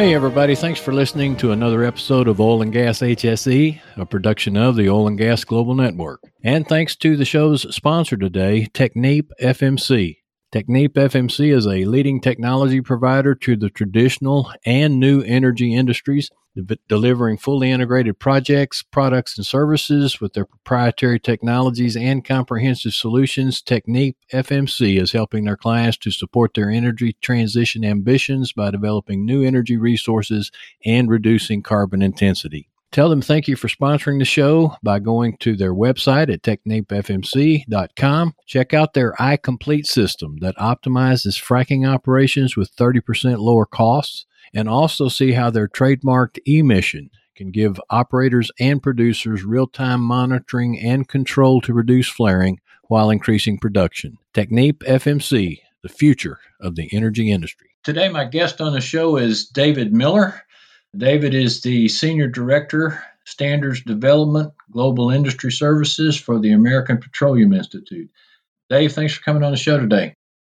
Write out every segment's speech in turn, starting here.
Hey, everybody. Thanks for listening to another episode of Oil and Gas HSE, a production of the Oil and Gas Global Network. And thanks to the show's sponsor today, Technip FMC. Technip FMC is a leading technology provider to the traditional and new energy industries delivering fully integrated projects, products, and services with their proprietary technologies and comprehensive solutions. Technip FMC is helping their clients to support their energy transition ambitions by developing new energy resources and reducing carbon intensity. Tell them thank you for sponsoring the show by going to their website at technipfmc.com. Check out their iComplete system that optimizes fracking operations with 30% lower costs and also see how their trademarked emission can give operators and producers real time monitoring and control to reduce flaring while increasing production. Technip FMC, the future of the energy industry. Today, my guest on the show is David Miller. David is the Senior Director, Standards Development, Global Industry Services for the American Petroleum Institute. Dave, thanks for coming on the show today.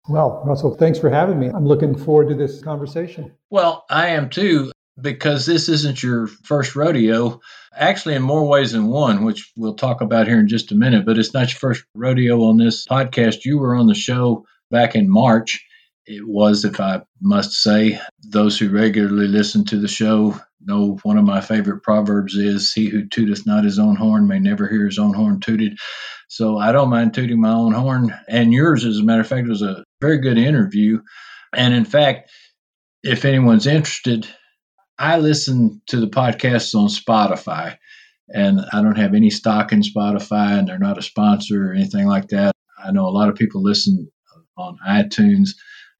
Well, Russell, thanks for having me. I'm looking forward to this conversation. Well, I am too, because this isn't your first rodeo. Actually, in more ways than one, which we'll talk about here in just a minute, but it's not your first rodeo on this podcast. You were on the show back in March. It was, if I must say, those who regularly listen to the show know one of my favorite proverbs is, He who tooteth not his own horn may never hear his own horn tooted. So I don't mind tooting my own horn. And yours, as a matter of fact, was a very good interview. And in fact, if anyone's interested, I listen to the podcasts on Spotify. And I don't have any stock in Spotify, and they're not a sponsor or anything like that. I know a lot of people listen on iTunes.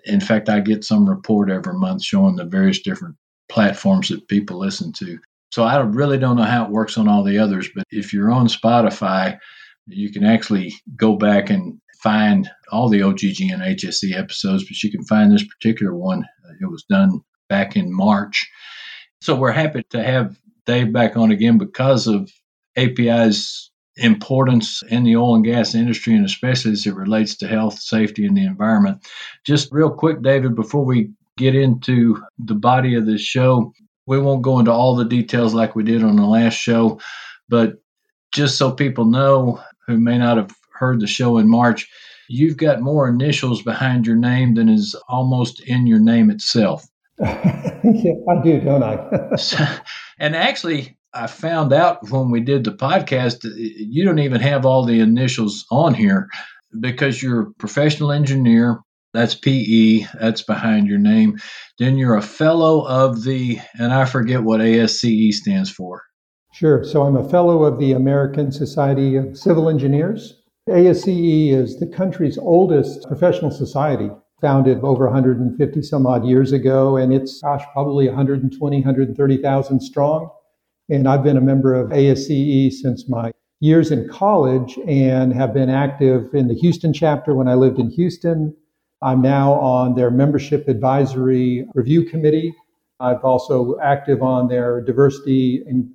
In fact, I get some report every month showing the various different platforms that people listen to. So I really don't know how it works on all the others, but if you're on Spotify, you can actually go back and find all the OGG and HSE episodes, but you can find this particular one. It was done back in March. So we're happy to have Dave back on again because of API's importance in the oil and gas industry, and especially as it relates to health, safety, and the environment. Just real quick, David, before we get into the body of this show, we won't go into all the details like we did on the last show, but just so people know who may not have heard the show in March, you've got more initials behind your name than is almost in your name itself. yeah, I do, don't I? and actually, I found out when we did the podcast, you don't even have all the initials on here because you're a professional engineer. That's PE, that's behind your name. Then you're a fellow of the, and I forget what ASCE stands for. Sure. So I'm a fellow of the American Society of Civil Engineers. ASCE is the country's oldest professional society, founded over 150 some odd years ago, and it's, gosh, probably 120, 130,000 strong. And I've been a member of ASCE since my years in college and have been active in the Houston chapter when I lived in Houston. I'm now on their membership advisory review committee. I've also active on their diversity and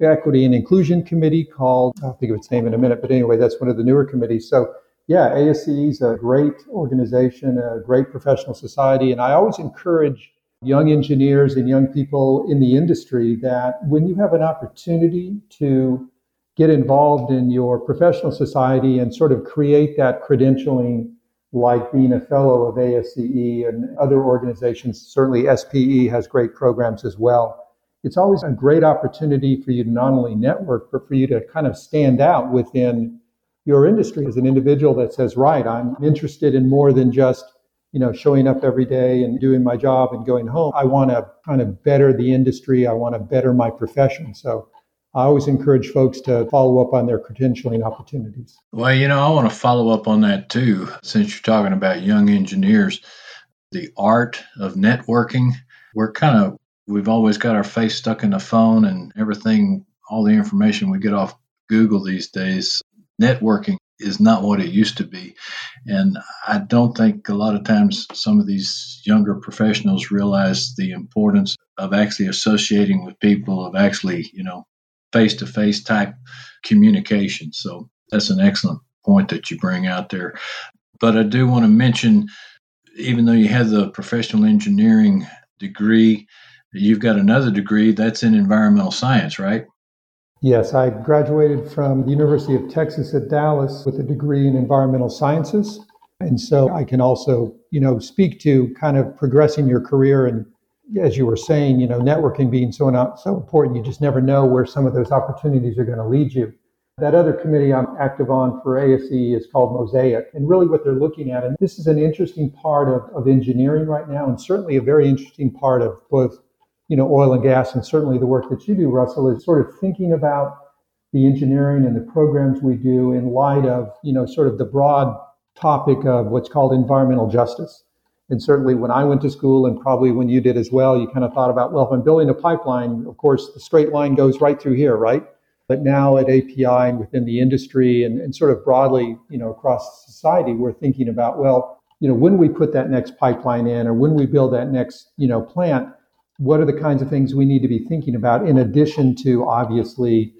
Equity and Inclusion Committee called, I'll think of its name in a minute, but anyway, that's one of the newer committees. So, yeah, ASCE is a great organization, a great professional society. And I always encourage young engineers and young people in the industry that when you have an opportunity to get involved in your professional society and sort of create that credentialing like being a fellow of ASCE and other organizations, certainly SPE has great programs as well it's always a great opportunity for you to not only network, but for you to kind of stand out within your industry as an individual that says, right, I'm interested in more than just, you know, showing up every day and doing my job and going home. I want to kind of better the industry. I want to better my profession. So I always encourage folks to follow up on their credentialing opportunities. Well, you know, I want to follow up on that too, since you're talking about young engineers. The art of networking, we're kind of we've always got our face stuck in the phone and everything, all the information we get off Google these days. Networking is not what it used to be. And I don't think a lot of times some of these younger professionals realize the importance of actually associating with people, of actually, you know, face to face type communication. So that's an excellent point that you bring out there. But I do want to mention, even though you have the professional engineering degree, you've got another degree that's in environmental science, right? Yes, I graduated from the University of Texas at Dallas with a degree in environmental sciences. And so I can also, you know, speak to kind of progressing your career and as you were saying, you know, networking being so not so important, you just never know where some of those opportunities are going to lead you. That other committee I'm active on for ASE is called Mosaic. And really what they're looking at, and this is an interesting part of, of engineering right now, and certainly a very interesting part of both you know, oil and gas, and certainly the work that you do, Russell, is sort of thinking about the engineering and the programs we do in light of, you know, sort of the broad topic of what's called environmental justice. And certainly when I went to school, and probably when you did as well, you kind of thought about, well, if I'm building a pipeline, of course, the straight line goes right through here, right? But now at API and within the industry and, and sort of broadly, you know, across society, we're thinking about, well, you know, when we put that next pipeline in or when we build that next, you know, plant, what are the kinds of things we need to be thinking about in addition to obviously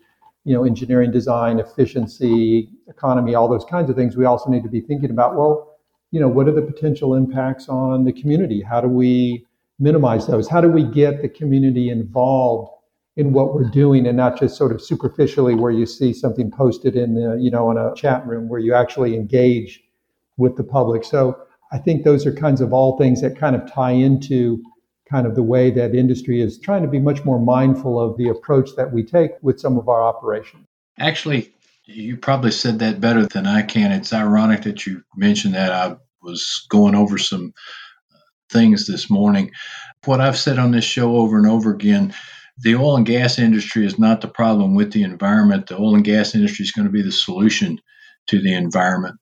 you know engineering design efficiency economy all those kinds of things we also need to be thinking about well you know what are the potential impacts on the community? How do we minimize those? How do we get the community involved in what we're doing and not just sort of superficially where you see something posted in the, you know in a chat room where you actually engage with the public? So i think those are kinds of all things that kind of tie into kind of the way that industry is trying to be much more mindful of the approach that we take with some of our operations. Actually, you probably said that better than I can. It's ironic that you mentioned that. I was going over some uh, things this morning. What I've said on this show over and over again the oil and gas industry is not the problem with the environment. The oil and gas industry is going to be the solution to the environment.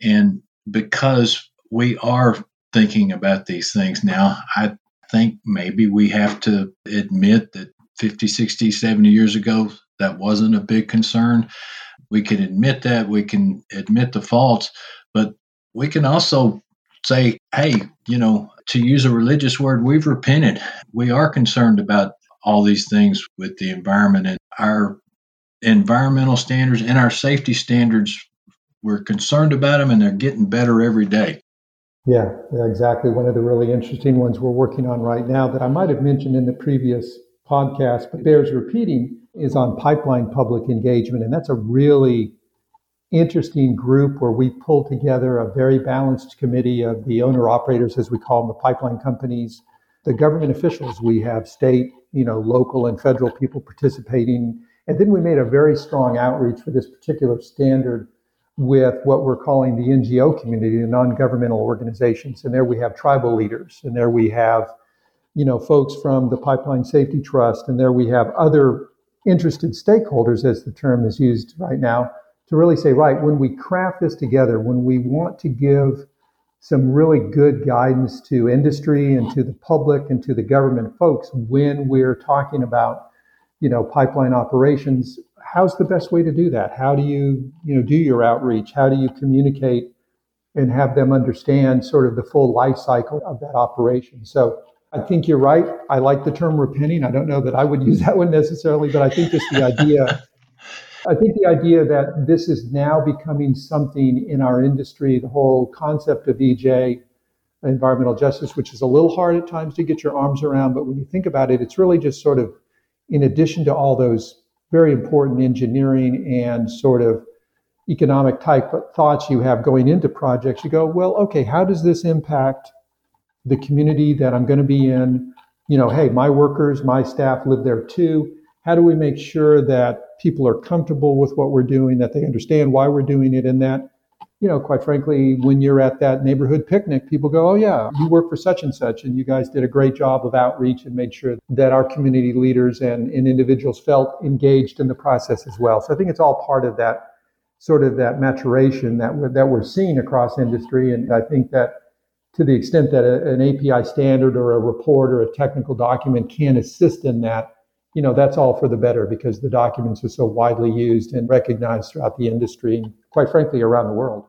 And because we are thinking about these things now, I think maybe we have to admit that 50, 60, 70 years ago, that wasn't a big concern. We can admit that, we can admit the faults, but we can also say, hey, you know, to use a religious word, we've repented. We are concerned about all these things with the environment and our environmental standards and our safety standards. We're concerned about them and they're getting better every day. Yeah, exactly. One of the really interesting ones we're working on right now that I might have mentioned in the previous podcast, but bears repeating, is on pipeline public engagement. And that's a really interesting group where we pull together a very balanced committee of the owner operators, as we call them, the pipeline companies, the government officials. We have state, you know, local and federal people participating. And then we made a very strong outreach for this particular standard with what we're calling the NGO community, the non-governmental organizations. And there we have tribal leaders, and there we have, you know, folks from the Pipeline Safety Trust, and there we have other interested stakeholders, as the term is used right now, to really say, right, when we craft this together, when we want to give some really good guidance to industry and to the public and to the government folks when we're talking about you know pipeline operations how's the best way to do that? How do you, you know, do your outreach? How do you communicate and have them understand sort of the full life cycle of that operation? So I think you're right. I like the term repenting. I don't know that I would use that one necessarily, but I think just the idea I think the idea that this is now becoming something in our industry, the whole concept of EJ, environmental justice, which is a little hard at times to get your arms around, but when you think about it, it's really just sort of in addition to all those very important engineering and sort of economic type thoughts you have going into projects, you go, well, okay, how does this impact the community that I'm going to be in? You know, hey, my workers, my staff live there too. How do we make sure that people are comfortable with what we're doing, that they understand why we're doing it, and that you know, quite frankly, when you're at that neighborhood picnic, people go, Oh, yeah, you work for such and such, and you guys did a great job of outreach and made sure that our community leaders and, and individuals felt engaged in the process as well. So I think it's all part of that sort of that maturation that we're, that we're seeing across industry. And I think that to the extent that a, an API standard or a report or a technical document can assist in that, you know, that's all for the better because the documents are so widely used and recognized throughout the industry and quite frankly, around the world.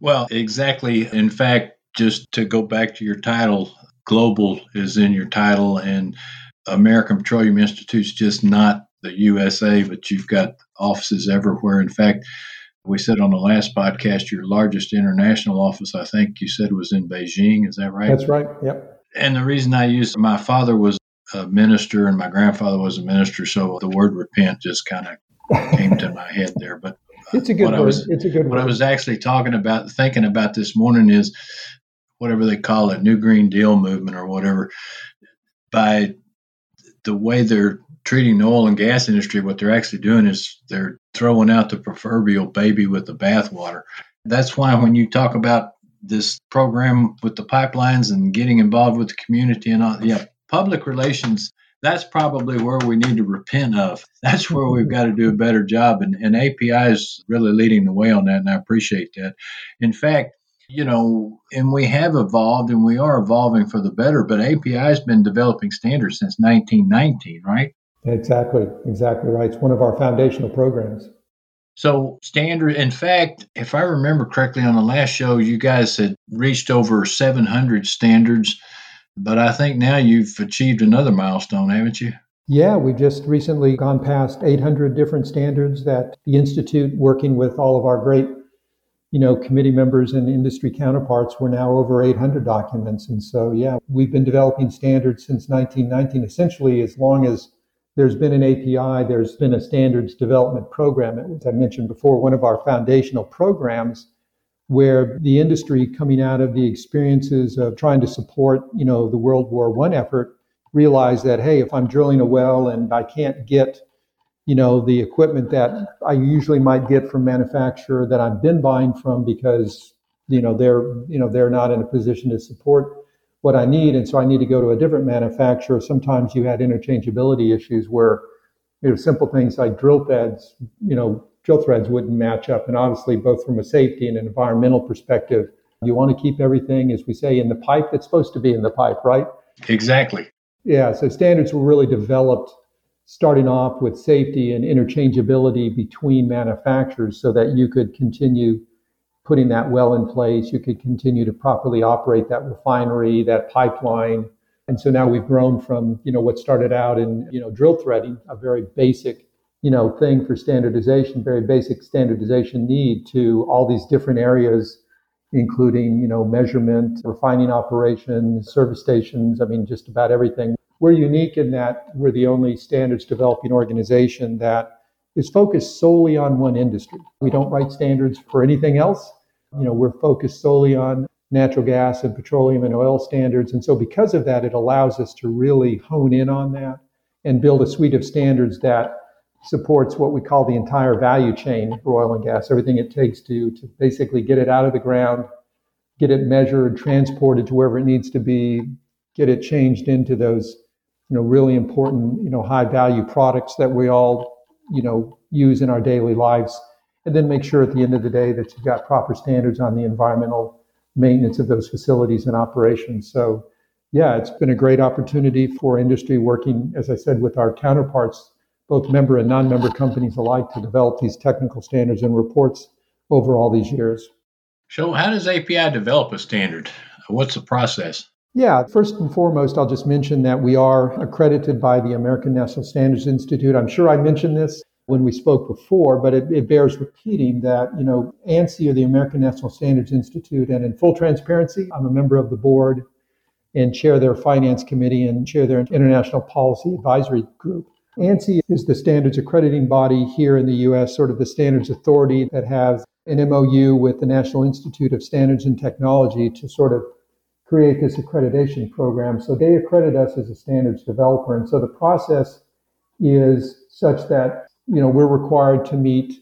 Well, exactly. In fact, just to go back to your title, global is in your title, and American Petroleum Institute's just not the USA, but you've got offices everywhere. In fact, we said on the last podcast, your largest international office, I think you said, was in Beijing. Is that right? That's right. Yep. And the reason I used my father was a minister and my grandfather was a minister, so the word repent just kind of came to my head there. But it's a good word. Was, it's a good what word. I was actually talking about, thinking about this morning is whatever they call it, New Green Deal movement or whatever. By the way they're treating the oil and gas industry, what they're actually doing is they're throwing out the proverbial baby with the bathwater. That's why when you talk about this program with the pipelines and getting involved with the community and all, yeah, public relations, that's probably where we need to repent of. That's where we've got to do a better job. And, and API is really leading the way on that, and I appreciate that. In fact, you know, and we have evolved and we are evolving for the better, but API has been developing standards since 1919, right? Exactly, exactly right. It's one of our foundational programs. So, standard, in fact, if I remember correctly on the last show, you guys had reached over 700 standards, but I think now you've achieved another milestone, haven't you? Yeah, we've just recently gone past 800 different standards that the Institute, working with all of our great you know, committee members and industry counterparts, we're now over 800 documents. And so, yeah, we've been developing standards since 1919, essentially as long as there's been an API, there's been a standards development program. As I mentioned before, one of our foundational programs where the industry coming out of the experiences of trying to support, you know, the World War One effort realized that, hey, if I'm drilling a well and I can't get you know, the equipment that I usually might get from manufacturer that I've been buying from because, you know, they're, you know, they're not in a position to support what I need. And so I need to go to a different manufacturer. Sometimes you had interchangeability issues where, you know, simple things like drill threads, you know, drill threads wouldn't match up. And obviously, both from a safety and an environmental perspective, you want to keep everything, as we say, in the pipe that's supposed to be in the pipe, right? Exactly. Yeah. So standards were really developed starting off with safety and interchangeability between manufacturers so that you could continue putting that well in place. You could continue to properly operate that refinery, that pipeline. And so now we've grown from, you know, what started out in, you know, drill threading, a very basic, you know, thing for standardization, very basic standardization need to all these different areas, including, you know, measurement, refining operations, service stations. I mean, just about everything we're unique in that we're the only standards developing organization that is focused solely on one industry. We don't write standards for anything else. You know, we're focused solely on natural gas and petroleum and oil standards. And so because of that, it allows us to really hone in on that and build a suite of standards that supports what we call the entire value chain for oil and gas, everything it takes to, to basically get it out of the ground, get it measured, transported to wherever it needs to be, get it changed into those you know, really important, you know, high value products that we all, you know, use in our daily lives. And then make sure at the end of the day that you've got proper standards on the environmental maintenance of those facilities and operations. So, yeah, it's been a great opportunity for industry working, as I said, with our counterparts, both member and non member companies alike, to develop these technical standards and reports over all these years. So, how does API develop a standard? What's the process? Yeah, first and foremost, I'll just mention that we are accredited by the American National Standards Institute. I'm sure I mentioned this when we spoke before, but it, it, bears repeating that, you know, ANSI or the American National Standards Institute, and in full transparency, I'm a member of the board and chair their finance committee and chair their international policy advisory group. ANSI is the standards accrediting body here in the U.S., sort of the standards authority that has an MOU with the National Institute of Standards and Technology to sort of create this accreditation program. So they accredit us as a standards developer. And so the process is such that, you know, we're required to meet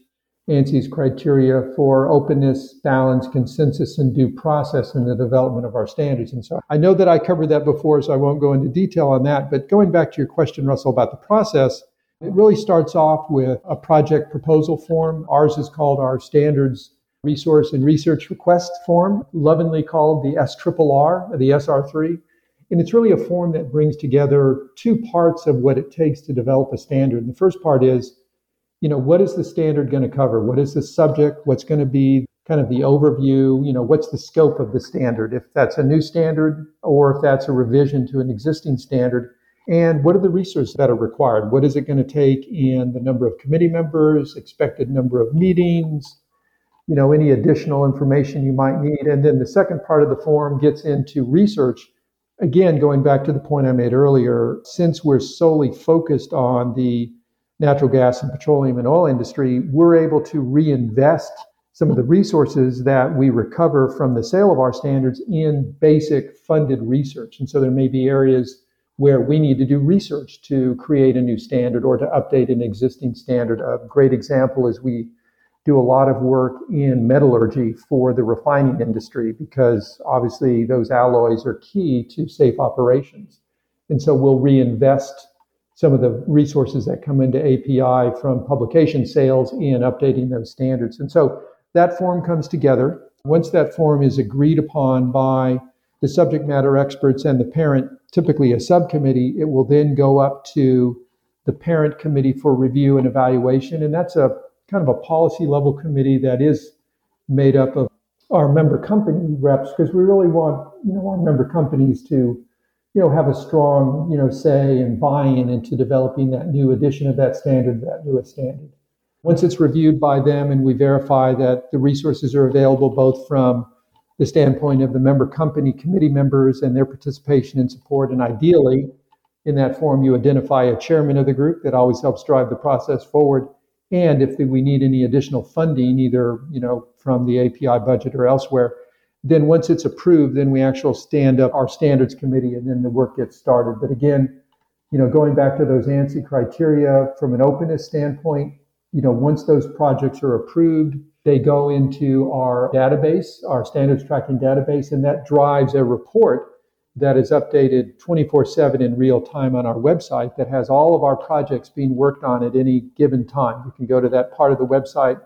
ANSI's criteria for openness, balance, consensus, and due process in the development of our standards. And so I know that I covered that before, so I won't go into detail on that. But going back to your question, Russell, about the process, it really starts off with a project proposal form. Ours is called our standards resource and research request form, lovingly called the SRRR, the SR3. And it's really a form that brings together two parts of what it takes to develop a standard. And the first part is you know, what is the standard going to cover? What is the subject? What's going to be kind of the overview? You know, what's the scope of the standard? If that's a new standard or if that's a revision to an existing standard, and what are the resources that are required? What is it going to take in the number of committee members, expected number of meetings, you know, any additional information you might need. And then the second part of the form gets into research. Again, going back to the point I made earlier, since we're solely focused on the natural gas and petroleum and oil industry, we're able to reinvest some of the resources that we recover from the sale of our standards in basic funded research. And so there may be areas where we need to do research to create a new standard or to update an existing standard. A great example is we do a lot of work in metallurgy for the refining industry because obviously those alloys are key to safe operations. And so we'll reinvest some of the resources that come into API from publication sales in updating those standards. And so that form comes together. Once that form is agreed upon by the subject matter experts and the parent, typically a subcommittee, it will then go up to the parent committee for review and evaluation. And that's a kind of a policy level committee that is made up of our member company reps because we really want, you know, our member companies to, you know, have a strong, you know, say and buy-in into developing that new edition of that standard, that newest standard. Once it's reviewed by them and we verify that the resources are available both from the standpoint of the member company committee members and their participation and support. And ideally, in that form, you identify a chairman of the group that always helps drive the process forward. And if we need any additional funding, either you know from the API budget or elsewhere, then once it's approved, then we actually stand up our standards committee, and then the work gets started. But again, you know, going back to those ANSI criteria from an openness standpoint, you know, once those projects are approved, they go into our database, our standards tracking database, and that drives a report that is updated 24 7 in real time on our website that has all of our projects being worked on at any given time. You can go to that part of the website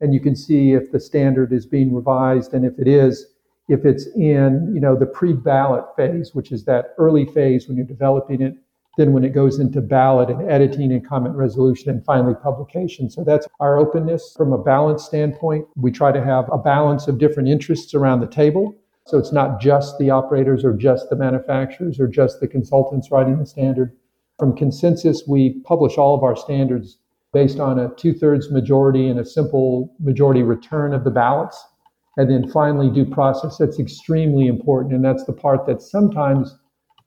and you can see if the standard is being revised and if it is, if it's in you know the pre-ballot phase, which is that early phase when you're developing it, then when it goes into ballot and editing and comment resolution and finally publication. So that's our openness from a balance standpoint. We try to have a balance of different interests around the table. So it's not just the operators or just the manufacturers or just the consultants writing the standard. From consensus, we publish all of our standards based on a two thirds majority and a simple majority return of the ballots. And then finally, due process. That's extremely important. And that's the part that sometimes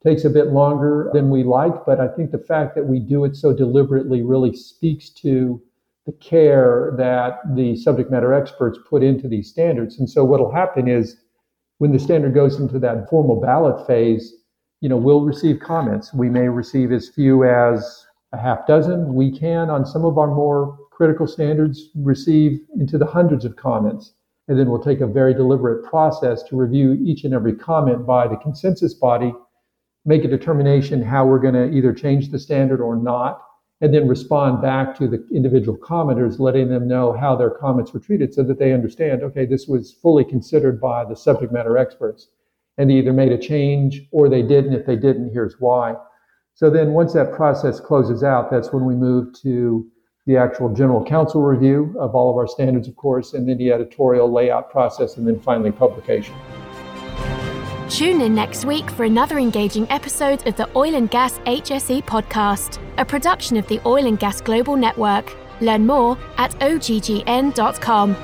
takes a bit longer than we like, but I think the fact that we do it so deliberately really speaks to the care that the subject matter experts put into these standards. And so what'll happen is when the standard goes into that formal ballot phase, you know, we'll receive comments. We may receive as few as a half dozen. We can, on some of our more critical standards, receive into the hundreds of comments. And then we'll take a very deliberate process to review each and every comment by the consensus body make a determination how we're going to either change the standard or not, and then respond back to the individual commenters, letting them know how their comments were treated so that they understand, okay, this was fully considered by the subject matter experts. And they either made a change or they didn't. If they didn't, here's why. So then once that process closes out, that's when we move to the actual general counsel review of all of our standards, of course, and then the editorial layout process, and then finally publication. Tune in next week for another engaging episode of the Oil and Gas HSE podcast, a production of the Oil and Gas Global Network. Learn more at oggn.com.